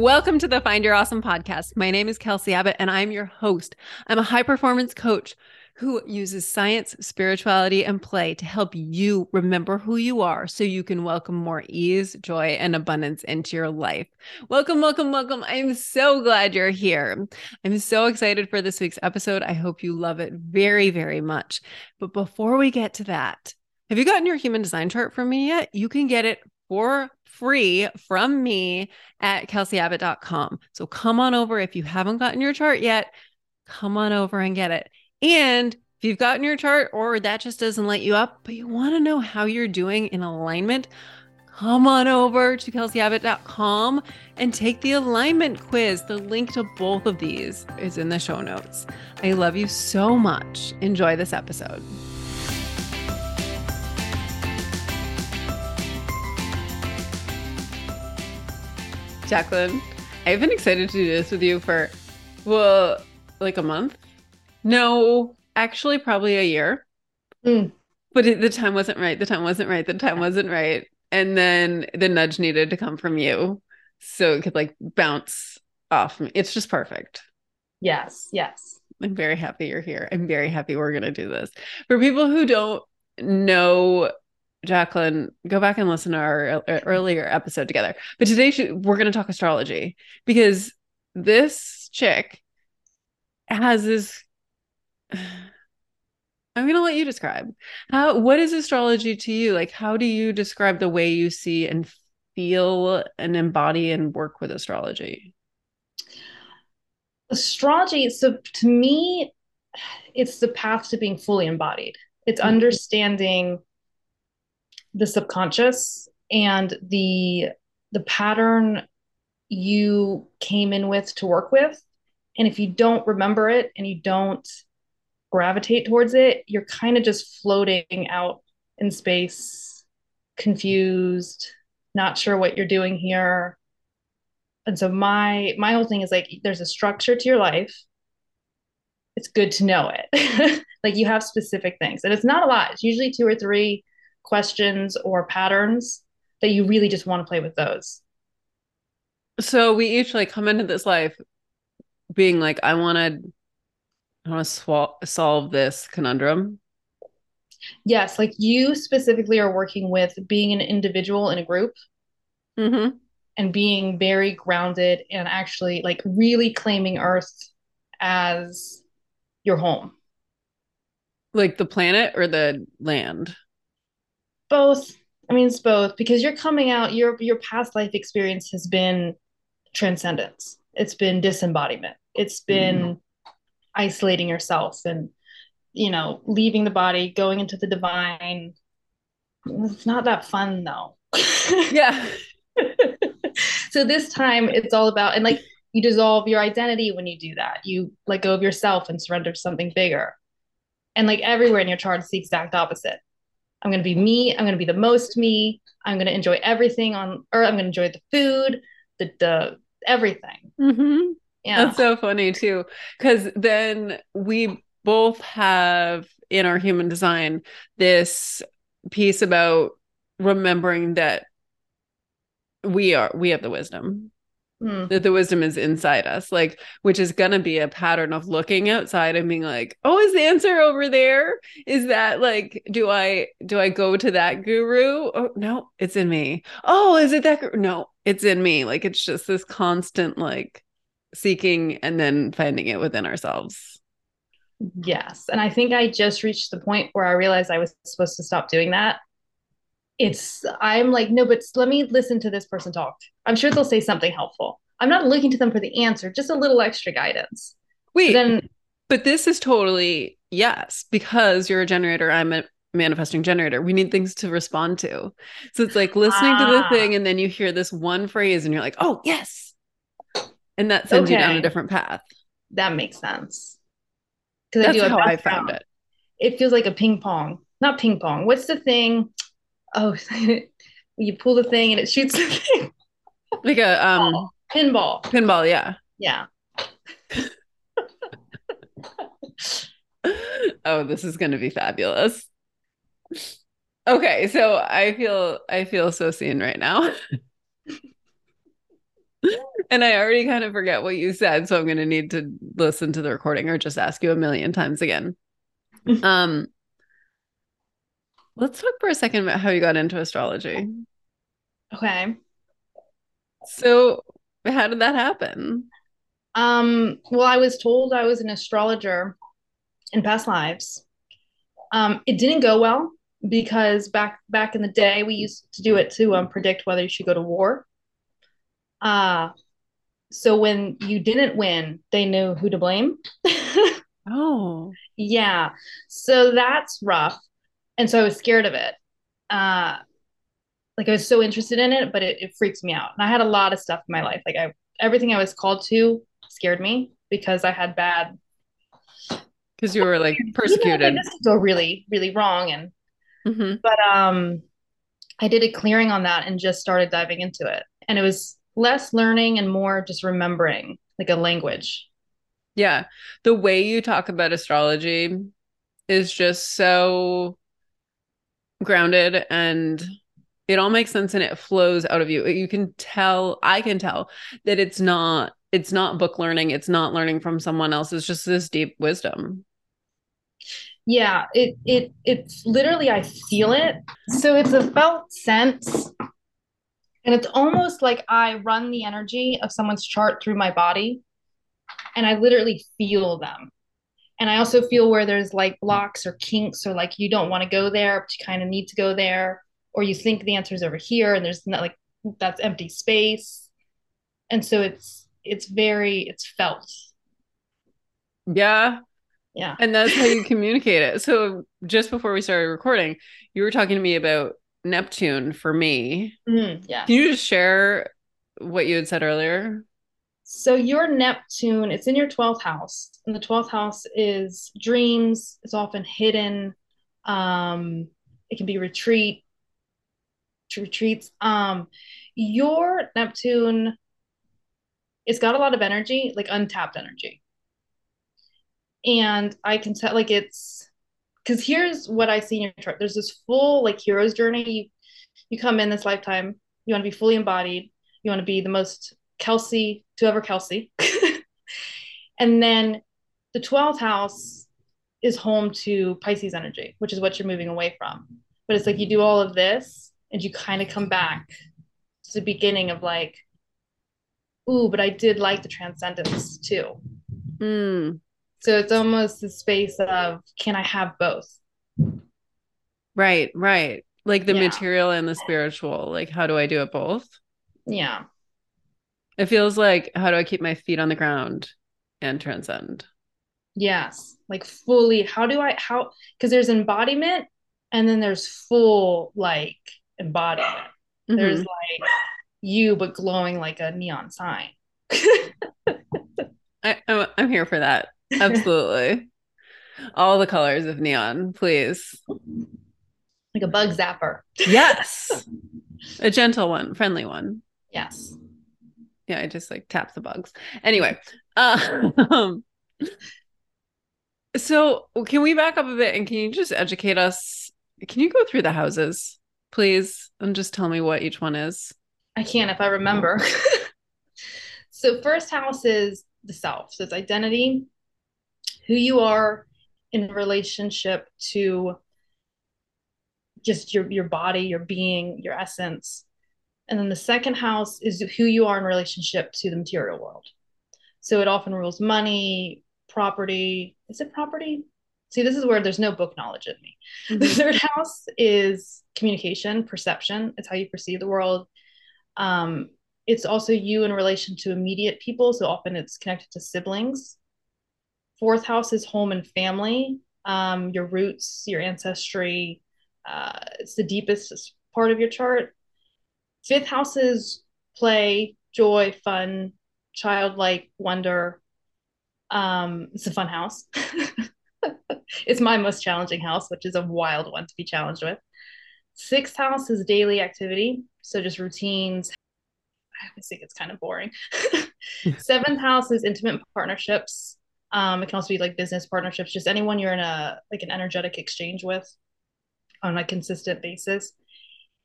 Welcome to the Find Your Awesome podcast. My name is Kelsey Abbott, and I'm your host. I'm a high performance coach who uses science, spirituality, and play to help you remember who you are so you can welcome more ease, joy, and abundance into your life. Welcome, welcome, welcome. I'm so glad you're here. I'm so excited for this week's episode. I hope you love it very, very much. But before we get to that, have you gotten your human design chart from me yet? You can get it for free from me at kelseyabbott.com. So come on over if you haven't gotten your chart yet, come on over and get it. And if you've gotten your chart or that just doesn't light you up, but you want to know how you're doing in alignment, come on over to kelseyabbott.com and take the alignment quiz. The link to both of these is in the show notes. I love you so much. Enjoy this episode. Jaclyn, I've been excited to do this with you for, well, like a month. No, actually, probably a year. Mm. But it, the time wasn't right. The time wasn't right. The time wasn't right. And then the nudge needed to come from you so it could like bounce off me. It's just perfect. Yes. Yes. I'm very happy you're here. I'm very happy we're going to do this. For people who don't know Jaclyn, go back and listen to our earlier episode together. But today we're going to talk astrology because this chick has this. I'm going to let you describe how. What is astrology to you? Like, how do you describe the way you see and feel and embody and work with astrology? Astrology. So to me, it's the path to being fully embodied. It's mm-hmm. understanding the subconscious and the the pattern you came in with to work with. And if you don't remember it and you don't gravitate towards it you're kind of just floating out in space confused not sure what you're doing here. And so my my whole thing is like there's a structure to your life. It's good to know it. Like you have specific things. And it's not a lot. It's usually two or three questions or patterns that you really just want to play with those. So we each like come into this life being like, I want to, I want to sw- solve this conundrum. Yes, like you specifically are working with being an individual in a group mm-hmm. and being very grounded and actually like really claiming Earth as your home. Like the planet or the land? Both i mean it's both because you're coming out your your past life experience has been transcendence. It's been disembodiment. It's been mm. isolating yourself and you know leaving the body going into the divine. It's not that fun though. Yeah. So this time it's all about and like you dissolve your identity when you do that. You let go of yourself and surrender to something bigger. And like everywhere in your chart it's the exact opposite I'm going to be me. I'm going to be the most me. I'm going to enjoy everything on or I'm going to enjoy the food, the, the everything. Mm-hmm. Yeah. That's so funny too. Cause then we both have in our human design this piece about remembering that we are, we have the wisdom mm. that the wisdom is inside us like which is going to be a pattern of looking outside and being like oh is the answer over there? Is that like do i do i go to that guru? Oh no it's in me. Oh is it that guru? no it's in me. Like it's just this constant like seeking and then finding it within ourselves. Yes and i think i just reached the point where i realized i was supposed to stop doing that it's i'm like no but let me listen to this person talk. I'm sure they'll say something helpful. I'm not looking to them for the answer just a little extra guidance. Wait then but this is totally yes because you're a generator i'm a manifesting generator. We need things to respond to. So it's like listening ah. to the ah. thing and then you hear this one phrase and you're like oh yes. And that sends okay. you down a different path. That makes sense. Because i do how i found it. It feels like a ping pong not ping pong. What's the thing oh, you pull the thing and it shoots the thing. Like a um oh, pinball. Pinball, yeah. Yeah. oh, this is going to be fabulous. Okay, so I feel I feel so seen right now. and I already kind of forget what you said, so I'm going to need to listen to the recording or just ask you a million times again. um, let's talk for a second about how you got into astrology. Okay. So, how did that happen? Um, well, I was told I was an astrologer in past lives. Um, it didn't go well because back back in the day we used to do it to um, predict whether you should go to war. Uh so when you didn't win, they knew who to blame. oh. Yeah. So that's rough. And so I was scared of it. Uh like I was so interested in it, but it, it freaks me out. And I had a lot of stuff in my life. Like I everything I was called to scared me because I had bad because you were like persecuted. You know, this go really, really wrong. And mm-hmm. but um I did a clearing on that and just started diving into it. And it was less learning and more just remembering like a language. Yeah. The way you talk about astrology is just so grounded and it all makes sense and it flows out of you. You can tell, I can tell that it's not it's not book learning, it's not learning from someone else. It's just this deep wisdom. Yeah, it it it's literally I feel it. So it's a felt sense and it's almost like I run the energy of someone's chart through my body and I literally feel them. And I also feel where there's like blocks or kinks or like you don't want to go there, but you kind of need to go there, or you think the answer is over here and there's not like that's empty space. And so it's it's very it's felt. Yeah. Yeah. And that's how you communicate it. So just before we started recording, you were talking to me about Neptune for me. Mm, yeah. Can you just share what you had said earlier? So your Neptune, it's in your 12th house. And the 12th house is dreams. It's often hidden. Um, it can be retreat, to retreats. Um, your Neptune, it's got a lot of energy, like untapped energy. And I can tell like it's because here's what I see in your chart. There's this full like hero's journey. You you come in this lifetime. You want to be fully embodied. You want to be the most Kelsey to ever Kelsey. and then the 12th house is home to Pisces energy, which is what you're moving away from. But it's like you do all of this and you kind of come back to the beginning of like, ooh, but I did like the transcendence too. Mm. So it's almost the space of can I have both? Right, right. Like the yeah. material and the spiritual. Like, how do I do it both? Yeah. It feels like how do I keep my feet on the ground and transcend? Yes. Like fully, how do I how because there's embodiment and then there's full like embodiment. Mm-hmm. There's like you but glowing like a neon sign. I, I'm here for that. Absolutely. All the colors of neon, please. Like a bug zapper. Yes. a gentle one, friendly one. Yes. Yeah, I just like tap the bugs. Anyway, um, so can we back up a bit and can you just educate us? Can you go through the houses, please, and just tell me what each one is? I can if I remember. so first house is the self. So it's identity, who you are in relationship to just your your body, your being, your essence. And then the second house is who you are in relationship to the material world. So it often rules money, property. Is it property? See, this is where there's no book knowledge in me. Mm-hmm. The third house is communication, perception. It's how you perceive the world. Um, it's also you in relation to immediate people. So often it's connected to siblings. Fourth house is home and family, um, your roots, your ancestry. Uh, it's the deepest part of your chart. Fifth house is play, joy, fun, childlike wonder. Um, it's a fun house. it's my most challenging house, which is a wild one to be challenged with. Sixth house is daily activity, so just routines. I always think it's kind of boring. Seventh house is intimate partnerships, um, it can also be like business partnerships, just anyone you're in a like an energetic exchange with on a consistent basis.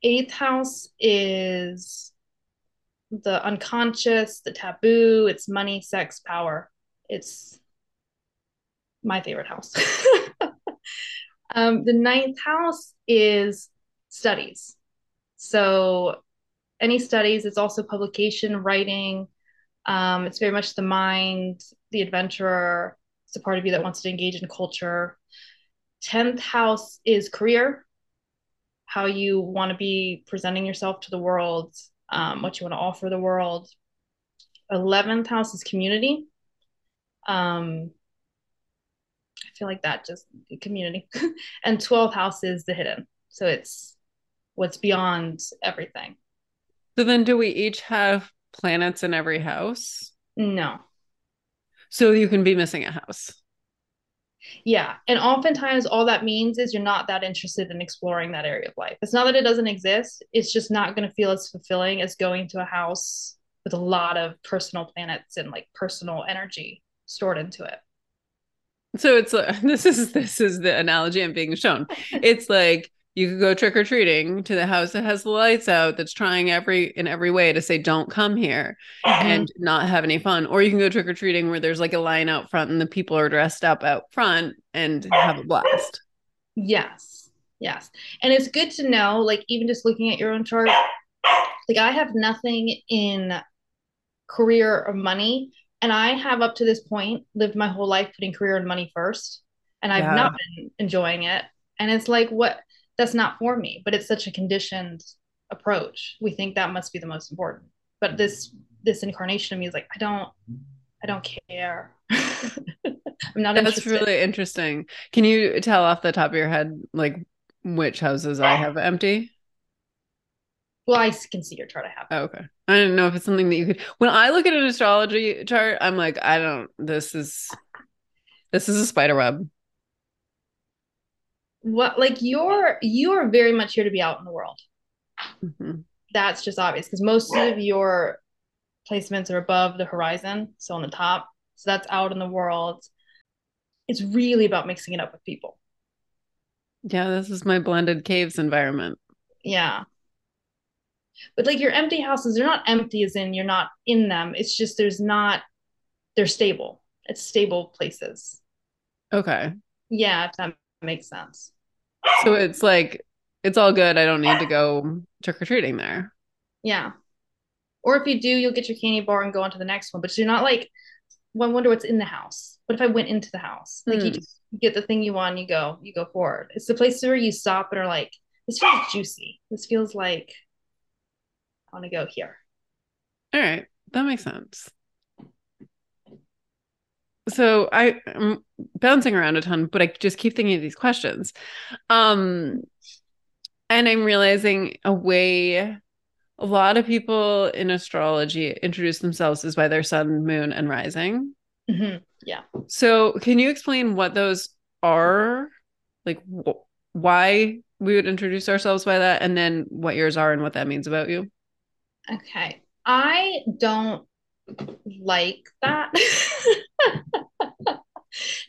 Eighth house is the unconscious, the taboo, it's money, sex, power. It's my favorite house. um, the ninth house is studies. So, any studies, it's also publication, writing. Um, it's very much the mind, the adventurer. It's a part of you that wants to engage in culture. 10th house is career, how you want to be presenting yourself to the world, um, what you want to offer the world. 11th house is community. Um, I feel like that just community. and 12th house is the hidden. So it's what's beyond everything. So then do we each have planets in every house? No. So you can be missing a house. Yeah. And oftentimes, all that means is you're not that interested in exploring that area of life. It's not that it doesn't exist, it's just not going to feel as fulfilling as going to a house with a lot of personal planets and like personal energy stored into it. So it's uh, this is this is the analogy I'm being shown. It's like you could go trick or treating to the house that has the lights out that's trying every in every way to say don't come here mm-hmm. and not have any fun. Or you can go trick or treating where there's like a line out front and the people are dressed up out front and have a blast. Yes. Yes. And it's good to know like even just looking at your own chart like i have nothing in career or money and i have up to this point lived my whole life putting career and money first and i've yeah. not been enjoying it. And it's like what that's not for me but it's such a conditioned approach. We think that must be the most important. But this this incarnation of me is like i don't i don't care. I'm not that's interested. really interesting. Can you tell off the top of your head like which houses i have empty? Well i can see your chart i have. Oh, okay. I don't know if it's something that you could when i look at an astrology chart i'm like i don't this is this is a spider web what like you're you're very much here to be out in the world. Mm-hmm. that's just obvious because most of your placements are above the horizon so on the top. So that's out in the world. It's really about mixing it up with people. Yeah this is my blended caves environment. Yeah. But like your empty houses they're not empty as in you're not in them. It's just there's not they're stable. It's stable places. Okay. Yeah if that makes sense so it's like it's all good. I don't need to go trick or treating there. Yeah. Or if you do, you'll get your candy bar and go on to the next one. But you're not like, well, I wonder what's in the house. What if I went into the house? Like you hmm. just get the thing you want, you go, you go forward. It's the place where you stop and are like, this feels juicy. This feels like I want to go here. All right. That makes sense so I, am bouncing around a ton, but I just keep thinking of these questions. Um, and I'm realizing a way a lot of people in astrology introduce themselves is by their sun, moon, and rising. Mm-hmm. Yeah. So, can you explain what those are? Like, wh- why we would introduce ourselves by that, and then what yours are and what that means about you? Okay. I don't like that.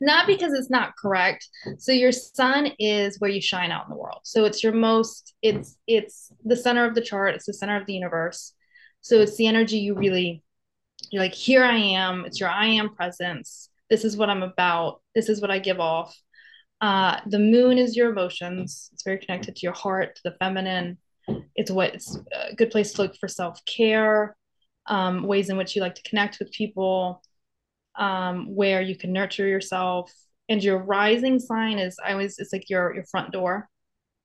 not because it's not correct. So your sun is where you shine out in the world. So it's your most it's it's the center of the chart, it's the center of the universe. So it's the energy you really you're like here I am, it's your I am presence. This is what I'm about. This is what I give off. Uh, the moon is your emotions. It's very connected to your heart, to the feminine. It's what it's a good place to look for self care, um, ways in which you like to connect with people, um, where you can nurture yourself. And your rising sign is I always it's like your your front door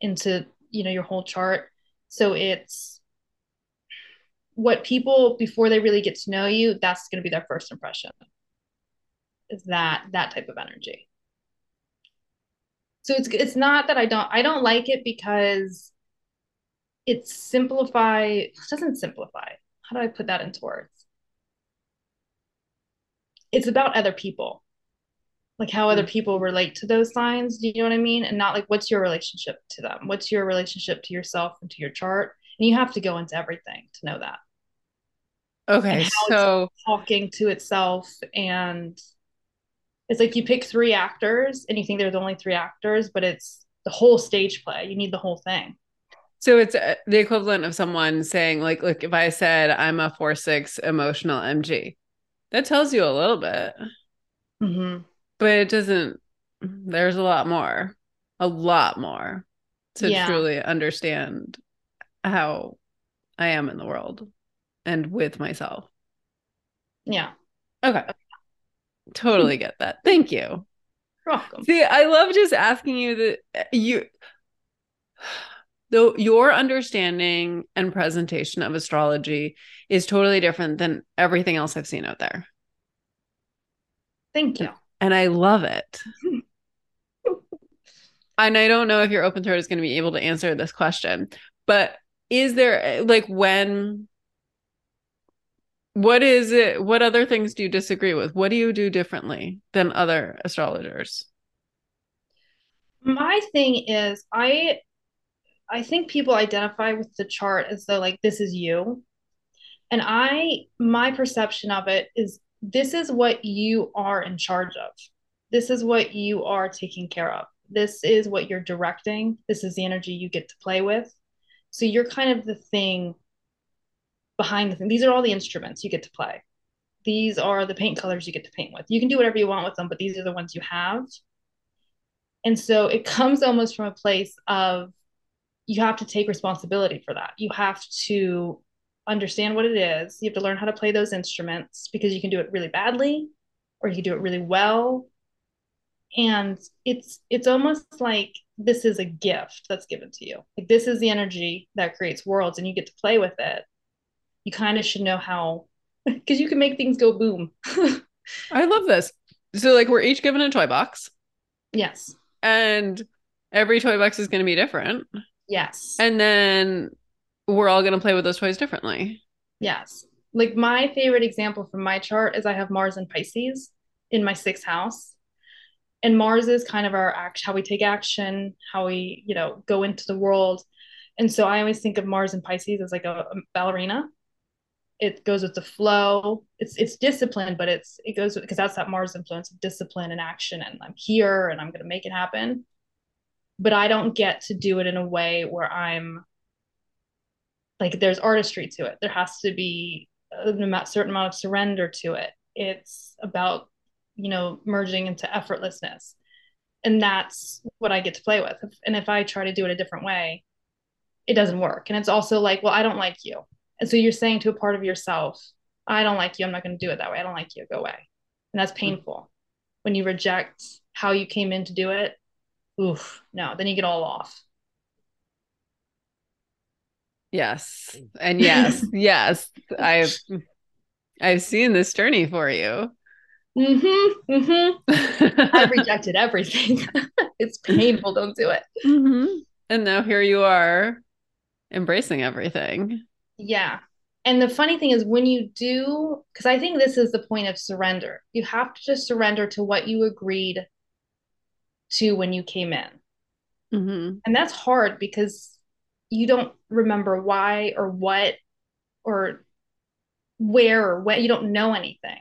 into you know your whole chart. So it's what people before they really get to know you, that's going to be their first impression. Is that that type of energy? So it's it's not that I don't I don't like it because it simplify it doesn't simplify. How do I put that into words? it's about other people. Like how other mm. people relate to those signs do you know what i mean? And not like what's your relationship to them? What's your relationship to yourself and to your chart? And you have to go into everything to know that. Okay so talking to itself and it's like you pick three actors and you think there's only three actors but it's the whole stage play. You need the whole thing So it's uh, the equivalent of someone saying, like, look, if I said I'm a four six emotional MG, that tells you a little bit, Mm-hmm. but it doesn't. There's a lot more, a lot more to Yeah. truly understand how I am in the world and with myself. Yeah. Okay. Totally get that. Thank you. You're welcome. See, I love just asking you that you though your understanding and presentation of astrology is totally different than everything else I've seen out there. Thank you. And I love it. and I don't know if your open throat is going to be able to answer this question, but is there like when what is it what other things do you disagree with? What do you do differently than other astrologers? My thing is I I think people identify with the chart as though like this is you. And I my perception of it is this is what you are in charge of. This is what you are taking care of. This is what you're directing. This is the energy you get to play with. So you're kind of the thing behind the thing. These are all the instruments you get to play. These are the paint colors you get to paint with. You can do whatever you want with them, but these are the ones you have. And so it comes almost from a place of you have to take responsibility for that. You have to understand what it is. You have to learn how to play those instruments because you can do it really badly or you can do it really well. And it's it's almost like this is a gift that's given to you. Like this is the energy that creates worlds and you get to play with it. You kind of should know how because you can make things go boom. I love this. So like we're each given a toy box yes. and every toy box is going to be different. Yes. And then we're all going to play with those toys differently. Yes. Like my favorite example from my chart is I have Mars and Pisces in my sixth house. And Mars is kind of our act, how we take action, how we, you know, go into the world. And so I always think of Mars and Pisces as like a, a ballerina. It goes with the flow. It's it's discipline, but it's it goes because that's that Mars influence of discipline and action. And I'm here and I'm going to make it happen. But I don't get to do it in a way where I'm like there's artistry to it. There has to be a certain amount of surrender to it. It's about, you know, merging into effortlessness. And that's what I get to play with. And if I try to do it a different way, it doesn't work. And it's also like, well, I don't like you. And so you're saying to a part of yourself, I don't like you. I'm not going to do it that way. I don't like you. Go away. And that's hmm. painful. When you reject how you came in to do it, oof, no, then you get all off. Yes. And yes, yes. I've I've seen this journey for you. Mm-hmm. Mm-hmm. I've rejected everything. it's painful. Don't do it. Mhm. And now here you are embracing everything. Yeah. And the funny thing is, when you do, because I think this is the point of surrender, you have to just surrender to what you agreed to when you came in. Mhm. And that's hard because you don't remember why or what or where or what, you don't know anything.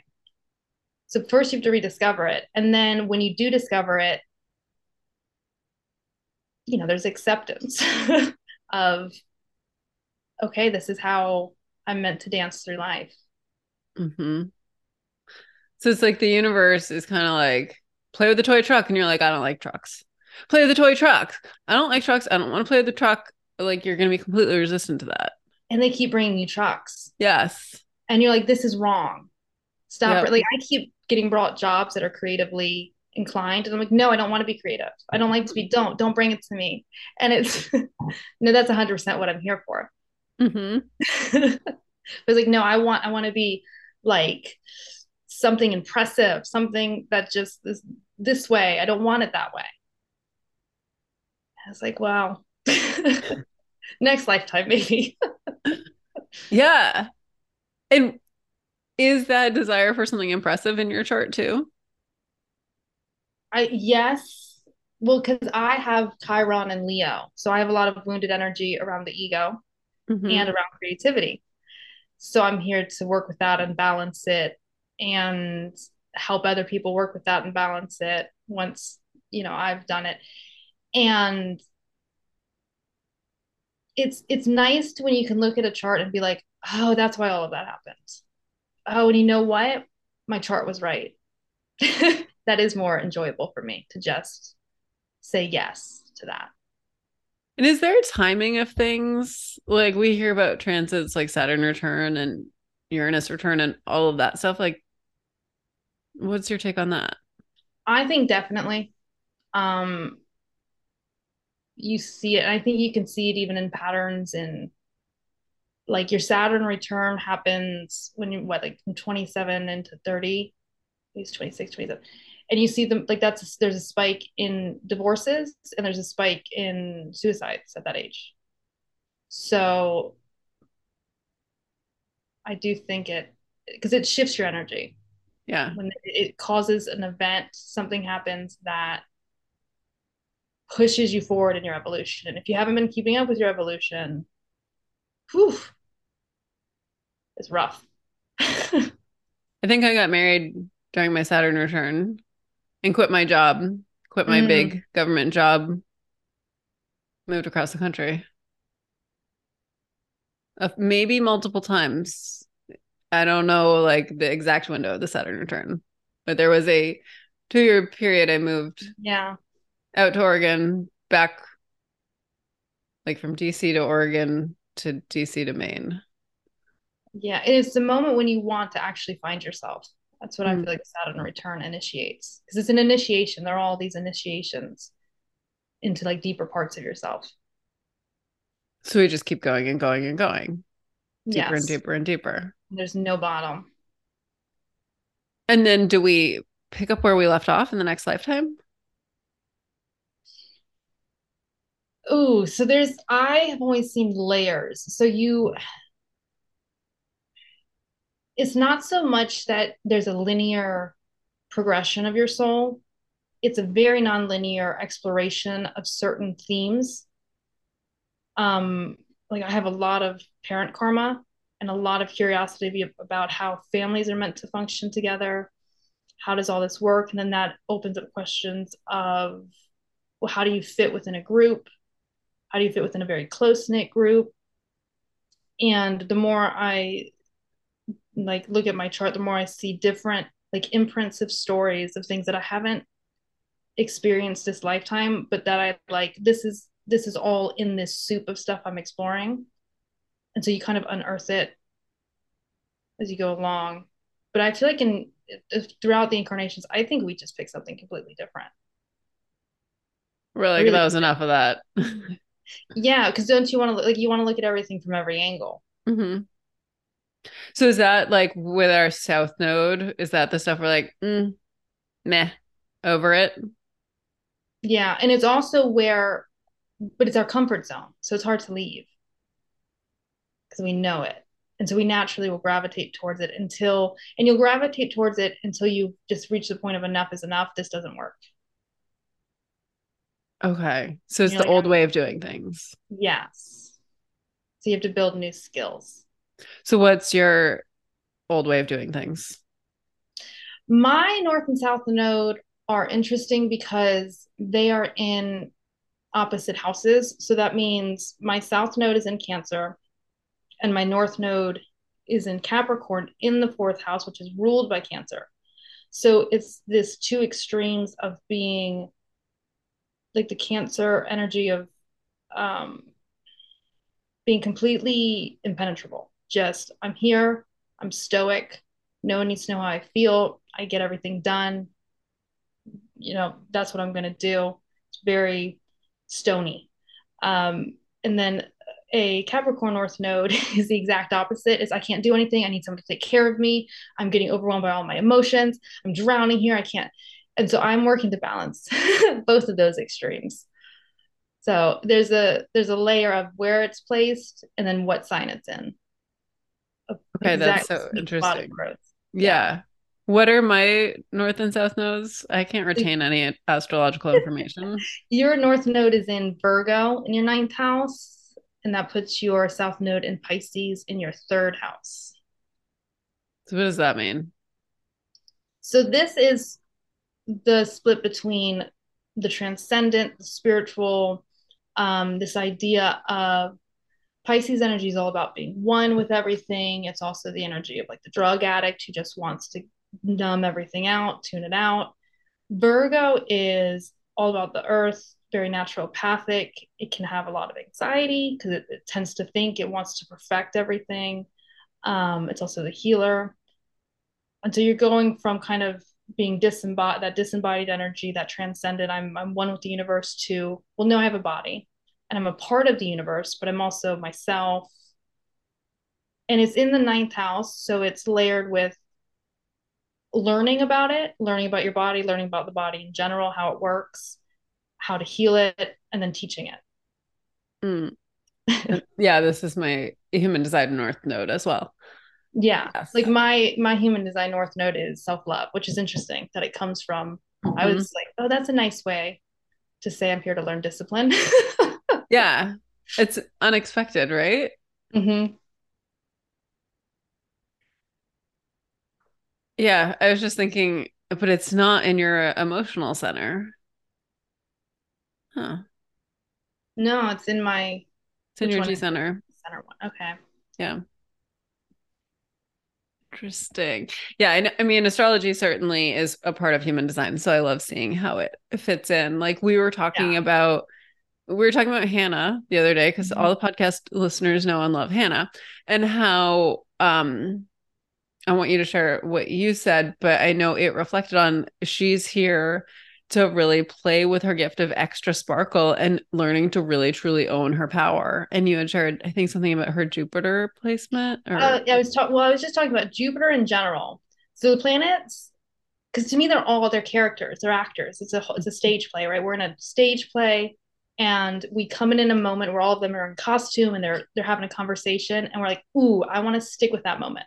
So first you have to rediscover it. And then when you do discover it, you know, there's acceptance of, okay, this is how I'm meant to dance through life. Mhm. So it's like the universe is kind of like play with the toy truck and you're like I don't like trucks. Play with the toy truck. I don't like trucks. I don't want to play with the truck. Like you're going to be completely resistant to that. And they keep bringing you trucks. Yes. And you're like, this is wrong. Stop Yep. Like I keep getting brought jobs that are creatively inclined. And I'm like, no, I don't want to be creative. I don't like to be, don't, don't bring it to me. And it's, no, that's 100% what I'm here for. mm-hmm. but it's like, no, I want, I want to be like something impressive, something that just is this way. I don't want it that way. I was like, wow. Next lifetime, maybe. Yeah. And is that desire for something impressive in your chart too? I yes. Well, because I have Chiron and Leo. So I have a lot of wounded energy around the ego Mhm. and around creativity. So I'm here to work with that and balance it and help other people work with that and balance it once, you know, I've done it. And it's it's nice to when you can look at a chart and be like, oh, that's why all of that happened. Oh, and you know what? My chart was right. that is more enjoyable for me to just say yes to that. And is there a timing of things? Like we hear about transits like Saturn return and Uranus return and all of that stuff. Like, what's your take on that? I think definitely. Um, you see it. I think you can see it even in patterns in like your Saturn return happens when you what like from 27 into 30, at least 26, 27. And you see them like that's there's a spike in divorces and there's a spike in suicides at that age. So I do think it because it shifts your energy. Yeah. When it causes an event, something happens that pushes you forward in your evolution. And if you haven't been keeping up with your evolution, whew, it's rough. I think I got married during my Saturn return and quit my job, quit my mm. big government job, moved across the country. Uh, maybe multiple times. I don't know like the exact window of the Saturn return, but there was a two year period I moved. Yeah out to Oregon, back like from DC to Oregon to DC to Maine. Yeah, it's the moment when you want to actually find yourself. That's what mm. I feel like Saturn return initiates because it's an initiation. There are all these initiations into like deeper parts of yourself. So we just keep going and going and going deeper yes. and deeper and deeper. There's no bottom. And then do we pick up where we left off in the next lifetime? Oh, so there's I have always seen layers. So you it's not so much that there's a linear progression of your soul. It's a very nonlinear exploration of certain themes. Um, like I have a lot of parent karma and a lot of curiosity about how families are meant to function together. How does all this work? And then that opens up questions of well, how do you fit within a group? how do you fit within a very close knit group and the more i like look at my chart the more i see different like imprints of stories of things that i haven't experienced this lifetime but that i like this is this is all in this soup of stuff i'm exploring and so you kind of unearth it as you go along. But i feel like in throughout the incarnations i think we just pick something completely different. We're like really that was enough of that. Yeah because don't you want to like you want to look at everything from every angle. Mm-hmm. so is that like with our south node is that the stuff we're like mm, meh over it yeah and it's also where but it's our comfort zone so it's hard to leave because we know it and so we naturally will gravitate towards it until and you'll gravitate towards it until you just reach the point of enough is enough this doesn't work Okay. So it's the old way of doing things. Yes. So you have to build new skills. So what's your old way of doing things? My north and south node are interesting because they are in opposite houses. So that means my south node is in Cancer and my north node is in Capricorn in the fourth house, which is ruled by Cancer. So it's this two extremes of being like the cancer energy of um, being completely impenetrable. Just I'm here, I'm stoic. No one needs to know how I feel. I get everything done. You know, that's what I'm gonna do. It's very stony. Um, and then a Capricorn North node is the exact opposite. Is I can't do anything. I need someone to take care of me. I'm getting overwhelmed by all my emotions. I'm drowning here. I can't and so i'm working to balance both of those extremes so there's a there's a layer of where it's placed and then what sign it's in okay that's so interesting yeah. yeah. what are my north and south nodes i can't retain any astrological information your north node is in virgo in your ninth house and that puts your south node in pisces in your third house so what does that mean so this is the split between the transcendent, the spiritual, um, this idea of Pisces energy is all about being one with everything. It's also the energy of like the drug addict who just wants to numb everything out, tune it out. Virgo is all about the earth, very naturopathic. It can have a lot of anxiety because it, it, tends to think it wants to perfect everything. Um, it's also the healer. And so you're going from kind of being disembodied, that disembodied energy, that transcended, I'm, I'm one with the universe to, well, no, I have a body and I'm a part of the universe, but I'm also myself. And it's in the ninth house. So it's layered with learning about it, learning about your body, learning about the body in general, how it works, how to heal it, and then teaching it. Mm. yeah, this is my human design north node as well. Yeah. Yes. Like my my human design north node is self-love, which is interesting that it comes from mm-hmm. I was like, oh, that's a nice way to say I'm here to learn discipline. yeah. It's unexpected, right? Mm-hmm. Yeah, I was just thinking, but it's not in your emotional center. Huh. No, it's in my it's in your G center. Center one. Okay. Yeah. Interesting. Yeah, I, I mean, astrology certainly is a part of human design, so I love seeing how it fits in. Like we were talking yeah. about, we were talking about Hannah the other day because mm-hmm. all the podcast listeners know and love Hannah, and how um I want you to share what you said, but I know it reflected on she's here to really play with her gift of extra sparkle and learning to really truly own her power. And you had shared, I think, something about her Jupiter placement. Or... Uh, I was talking. Well, I was just talking about Jupiter in general. So the planets, because to me, they're all their characters. They're actors. It's a it's a stage play, right? We're in a stage play, and we come in in a moment where all of them are in costume and they're they're having a conversation, and we're like, "Ooh, I want to stick with that moment."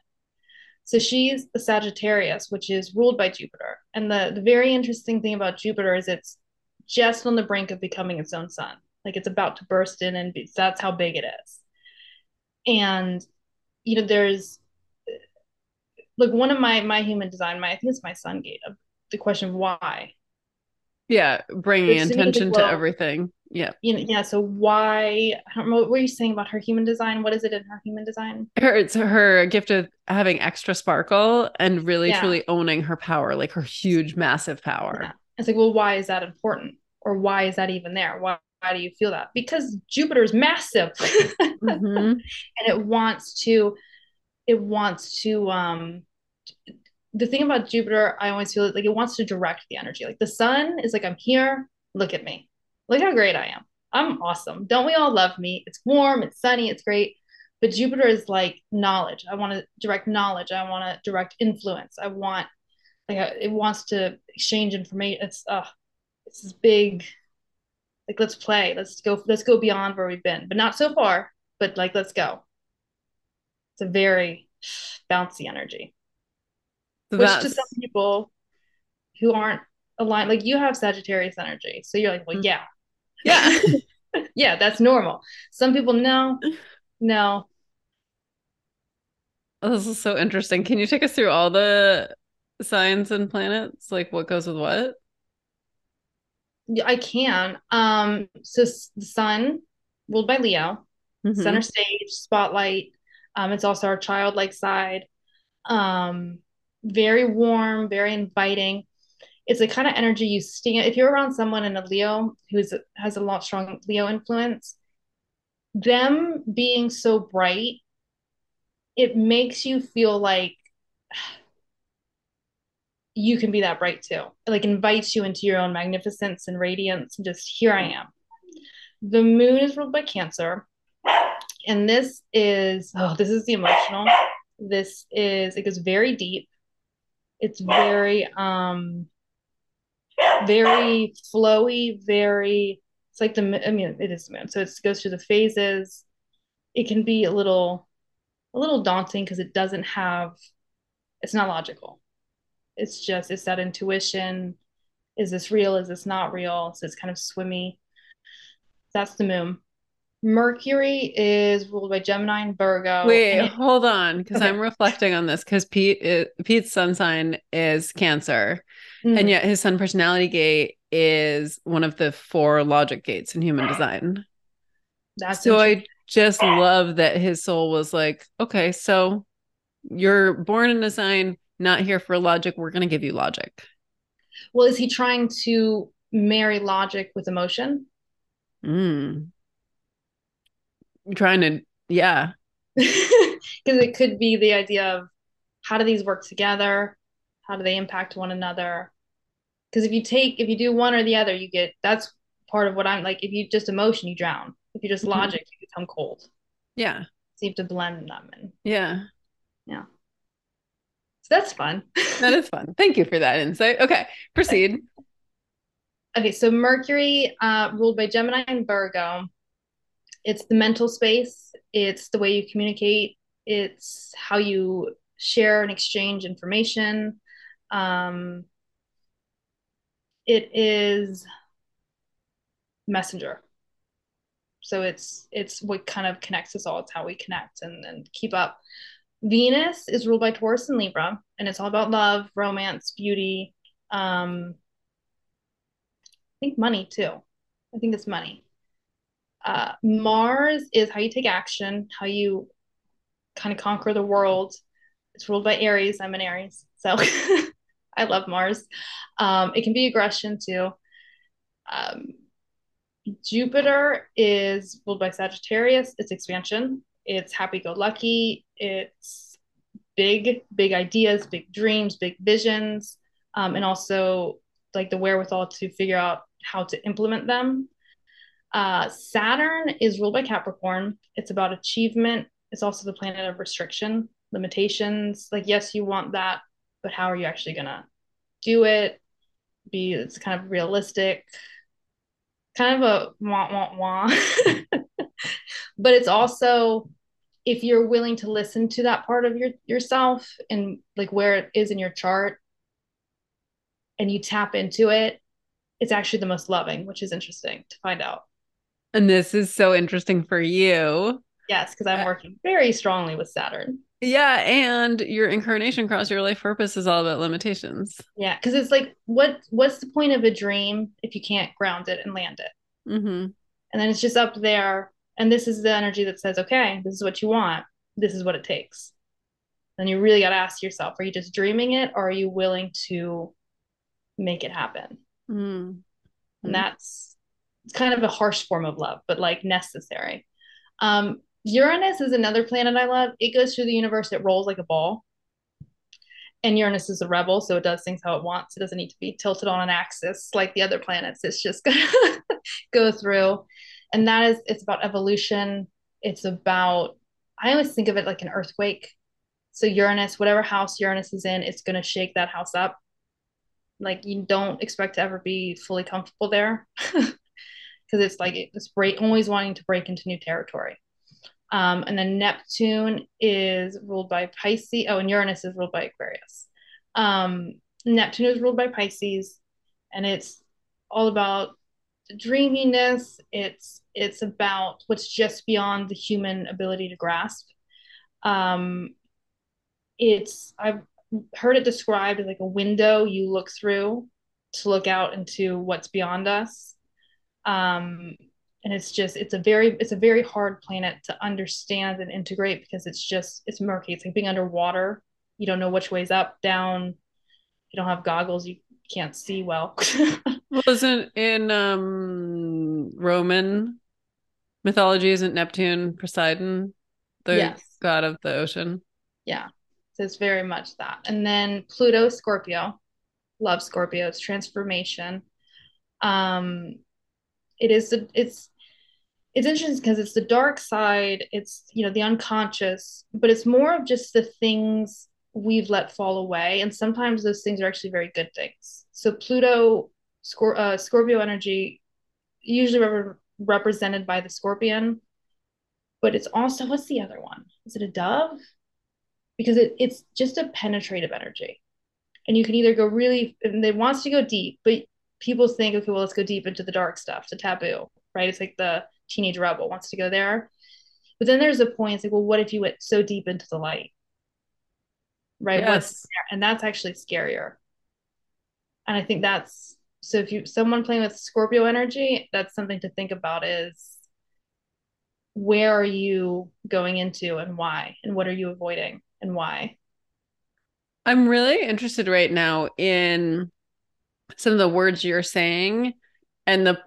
So she's the Sagittarius, which is ruled by Jupiter. And the, the very interesting thing about Jupiter is it's just on the brink of becoming its own sun. Like it's about to burst in, and be, that's how big it is. And, you know, there's like one of my my human design, my I think it's my sun gate of the question of why. Yeah, bringing intention to, well, to everything. Yeah. You know, yeah so why i don't know what were you saying about her human design? What is it in her human design? Her it's her gift of having extra sparkle and really yeah. truly owning her power like her huge massive power. Yeah. it's like well why is that important? Or why is that even there? Why, why do you feel that? Because Jupiter is massive. Mm-hmm. and it wants to it wants to um the thing about jupiter i always feel like it wants to direct the energy like the sun is like i'm here look at me look how great I am. I'm awesome. Don't we all love me? It's warm, it's sunny, it's great. But Jupiter is like knowledge. I want to direct knowledge. I want to direct influence. I want like it wants to exchange information. It's uh it's this big like let's play. Let's go let's go beyond where we've been. But not so far, but like let's go. It's a very bouncy energy. Which to some people who aren't aligned, like you have Sagittarius energy. So you're like, well, mm-hmm. yeah, yeah. yeah, that's normal. Some people no, no. This is so interesting. Can you take us through all the signs and planets? Like what goes with what? Yeah, I can. Um, so the sun ruled by Leo, mm-hmm. center stage, spotlight. Um, it's also our childlike side. Um, very warm, very inviting. It's the kind of energy you see if you're around someone in a leo who has a lot strong leo influence them being so bright it makes you feel like you can be that bright too. It like invites you into your own magnificence and radiance and just here i am. The moon is ruled by cancer and this is oh this is the emotional. This is it goes very deep it's very um very flowy, very it's like the I mean it is the moon. So it goes through the phases. It can be a little a little daunting because it doesn't have it's not logical. It's just it's that intuition. Is this real? Is this not real? So it's kind of swimmy. That's the moon. Mercury is ruled by Gemini and Virgo. Wait, and it- hold on, because okay. I'm reflecting on this because Pete is, Pete's sun sign is Cancer, mm-hmm. and yet his sun personality gate is one of the four logic gates in human design. That's so I just love that his soul was like, okay, so you're born in a sign, not here for logic. We're going to give you logic. Well, is he trying to marry logic with emotion? Mm. Trying to, yeah. Because it could be the idea of how do these work together? How do they impact one another? Because if you take, if you do one or the other, you get that's part of what I'm like. If you just emotion, you drown. If you just mm-hmm. logic, you become cold. Yeah. So you have to blend them and yeah. Yeah. So that's fun. that is fun. Thank you for that insight. Okay, proceed. Okay, so Mercury, uh, ruled by Gemini and Virgo, it's the mental space, it's the way you communicate, it's how you share and exchange information. Um, it is messenger. So it's it's what kind of connects us all. It's how we connect and, and keep up. Venus is ruled by Taurus and Libra, and it's all about love, romance, beauty. Um, I think money too. I think it's money. Uh, Mars is how you take action, how you kind of conquer the world. It's ruled by Aries. I'm an Aries, so I love Mars. Um, it can be aggression too. Um, Jupiter is ruled by Sagittarius. It's expansion. It's happy go lucky. It's big, big ideas, big dreams, big visions, um, and also like the wherewithal to figure out how to implement them. Uh, Saturn is ruled by Capricorn. It's about achievement. It's also the planet of restriction, limitations. Like, yes, you want that, but how are you actually going to do it? Be it's kind of realistic, kind of a wah wah wah. but it's also if you're willing to listen to that part of your yourself and like where it is in your chart and you tap into it it's actually the most loving which is interesting to find out and this is so interesting for you yes because i'm working very strongly with saturn yeah and your incarnation cross your life purpose is all about limitations yeah because it's like what what's the point of a dream if you can't ground it and land it mm-hmm. and then it's just up there and this is the energy that says, okay, this is what you want. This is what it takes. Then you really got to ask yourself, are you just dreaming it or are you willing to make it happen? Mm. And that's it's kind of a harsh form of love, but like necessary. Um, Uranus is another planet I love. It goes through the universe, it rolls like a ball. And Uranus is a rebel, so it does things how it wants. It doesn't need to be tilted on an axis like the other planets. It's just gonna go through and that is it's about evolution it's about i always think of it like an earthquake so uranus whatever house uranus is in it's to shake that house up like you don't expect to ever be fully comfortable there because it's like it's break always wanting to break into new territory. Um, and then neptune is ruled by pisces. Oh and uranus is ruled by aquarius. Um, neptune is ruled by pisces and it's all about dreaminess. It's it's about what's just beyond the human ability to grasp. Um it's i've heard it described as like a window you look through to look out into what's beyond us um and it's just it's a very it's a very hard planet to understand and integrate because it's just it's murky it's like being underwater you don't know which way's up down you don't have goggles you can't see well Wasn't in um Roman mythology, isn't Neptune Poseidon the yes. god of the ocean? Yeah. So it's very much that. And then Pluto, Scorpio. Love Scorpio. It's transformation. Um it is it's it's interesting because it's the dark side, it's you know, the unconscious, but it's more of just the things we've let fall away. And sometimes those things are actually very good things. So Pluto Scor- uh, Scorpio energy, usually rep- represented by the scorpion, but it's also what's the other one? Is it a dove? Because it, it's just a penetrative energy, and you can either go really and it wants to go deep, but people think, okay, well, let's go deep into the dark stuff, the taboo, right? It's like the teenage rebel wants to go there, but then there's a point. It's like, well, what if you went so deep into the light? Right. Yes. What's and that's actually scarier. And I think that's so if you someone playing with Scorpio energy, that's something to think about is where are you going into and why and what are you avoiding and why i'm really interested right now in some of the words you're saying and the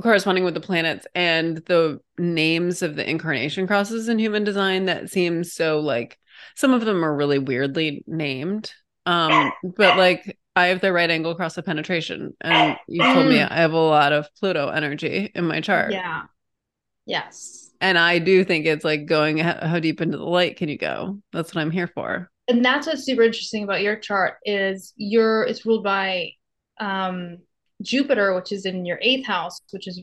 corresponding with the planets and the names of the incarnation crosses in human design that seems so like some of them are really weirdly named um but like I have the right angle across the penetration. And you told me mm. I have a lot of Pluto energy in my chart. Yeah. Yes. And I do think it's like going how deep into the light can you go? That's what I'm here for. And that's what's super interesting about your chart is your it's ruled by um Jupiter, which is in your eighth house, which is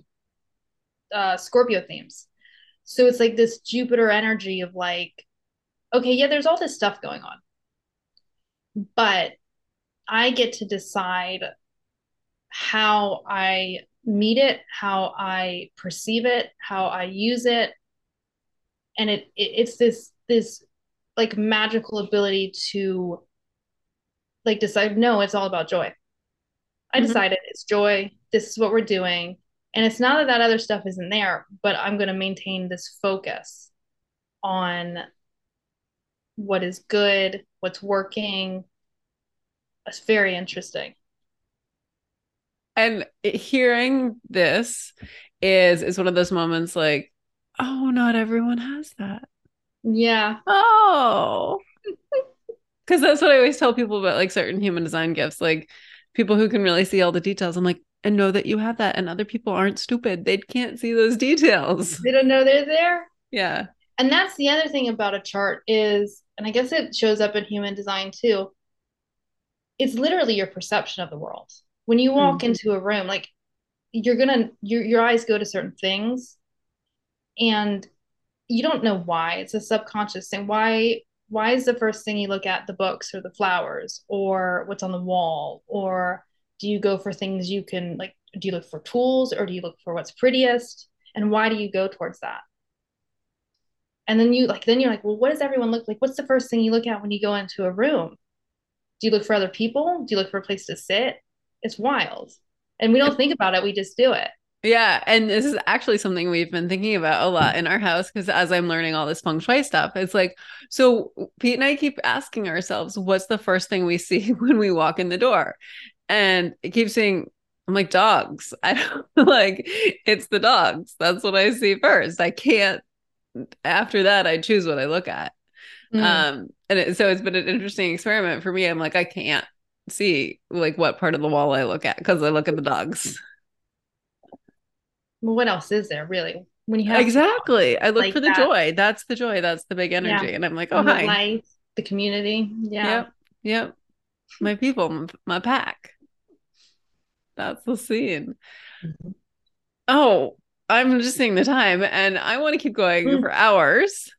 uh Scorpio themes. So it's like this Jupiter energy of like, okay, yeah, there's all this stuff going on. But I get to decide how I meet it, how I perceive it, how I use it. And it, it it's this this like magical ability to like decide no, it's all about joy. I mm-hmm. decided it's joy. This is what we're doing. And it's not that that other stuff isn't there, but I'm going to maintain this focus on what is good, what's working, it's very interesting. And hearing this is is one of those moments like, oh, not everyone has that. Yeah. Oh. Cause that's what I always tell people about like certain human design gifts. Like people who can really see all the details. I'm like, and know that you have that. And other people aren't stupid. They can't see those details. They don't know they're there. Yeah. And that's the other thing about a chart is, and I guess it shows up in human design too, it's literally your perception of the world. When you walk mm-hmm. into a room, like you're gonna your your eyes go to certain things and you don't know why. It's a subconscious thing. Why why is the first thing you look at the books or the flowers or what's on the wall? Or do you go for things you can like do you look for tools or do you look for what's prettiest? And why do you go towards that? And then you like then you're like, well, what does everyone look like? What's the first thing you look at when you go into a room? Do you look for other people? Do you look for a place to sit? It's wild. And we don't think about it, we just do it. Yeah. And this is actually something we've been thinking about a lot in our house because as I'm learning all this feng shui stuff, it's like, so Pete and I keep asking ourselves, what's the first thing we see when we walk in the door? And it keeps saying, I'm like, dogs. I don't like it's the dogs. That's what I see first. I can't, after that, I choose what I look at. Mm. Um, and it, so it's been an interesting experiment for me. I'm like, I can't see like what part of the wall I look at because I look at the dogs. Well, what else is there really? When you have exactly, I look like for the that. joy. That's the joy. That's the big energy. Yeah. And I'm like, oh hi, life, the community. Yeah. Yep. Yep. My people, my pack. That's the scene. Mm-hmm. Oh, I'm just seeing the time and I want to keep going mm. for hours.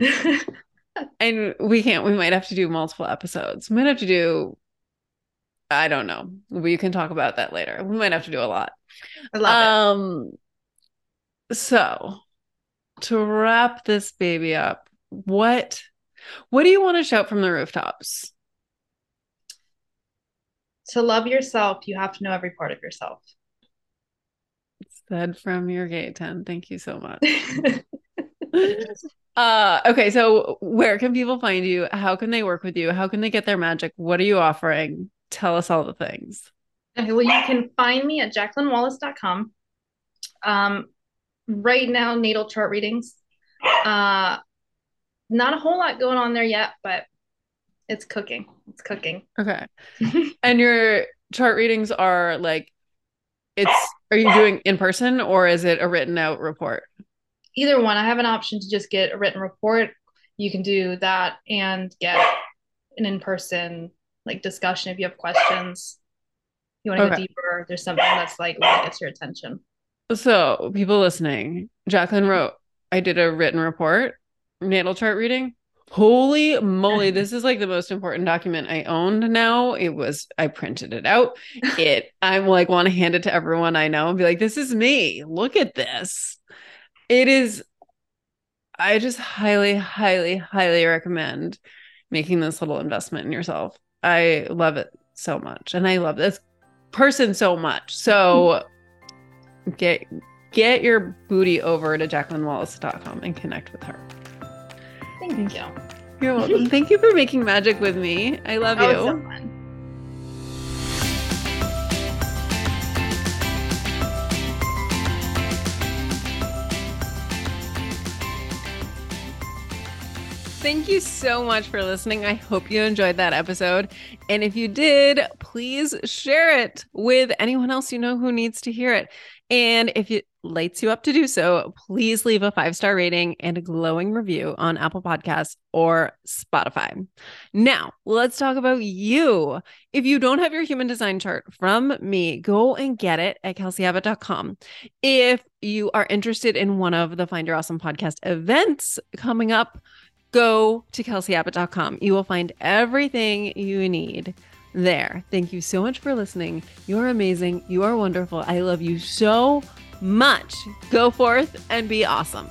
and we can't we might have to do multiple episodes we might have to do i don't know we can talk about that later we might have to do a lot I love um it. So to wrap this baby up what what do you want to shout from the rooftops to love yourself you have to know every part of yourself said from your gate 10 thank you so much Uh, okay, so where can people find you? How can they work with you? How can they get their magic? What are you offering? Tell us all the things. Okay, well, you can find me at jaclynwallace.com. Um, right now, natal chart readings. Uh, not a whole lot going on there yet, but it's cooking. It's cooking. Okay. and your chart readings are like, it's, are you doing in person or is it a written out report? either one. I have an option to just get a written report. You can do that and get an in-person like discussion if you have questions. You want to okay. go deeper. There's something that's like really gets your attention. So people listening, Jaclyn wrote, I did a written report, natal chart reading. Holy moly, this is like the most important document I owned now. It was I printed it out. It I'm like want to hand it to everyone I know and be like, this is me. Look at this it is I just highly, highly, highly recommend making this little investment in yourself. I love it so much. And I love this person so much. So get get your booty over to jaclynwallace.com and connect with her. Thank you. You're welcome. Thank you for making magic with me. I love That you. was so fun. Thank you so much for listening. I hope you enjoyed that episode. And if you did, please share it with anyone else you know who needs to hear it. And if it lights you up to do so, please leave a five star rating and a glowing review on Apple Podcasts or Spotify. Now, let's talk about you. If you don't have your human design chart from me, go and get it at kelseyabbott.com. If you are interested in one of the Find Your Awesome podcast events coming up, go to kelseyabbott.com. You will find everything you need there. Thank you so much for listening. You're amazing. You are wonderful. I love you so much. Go forth and be awesome.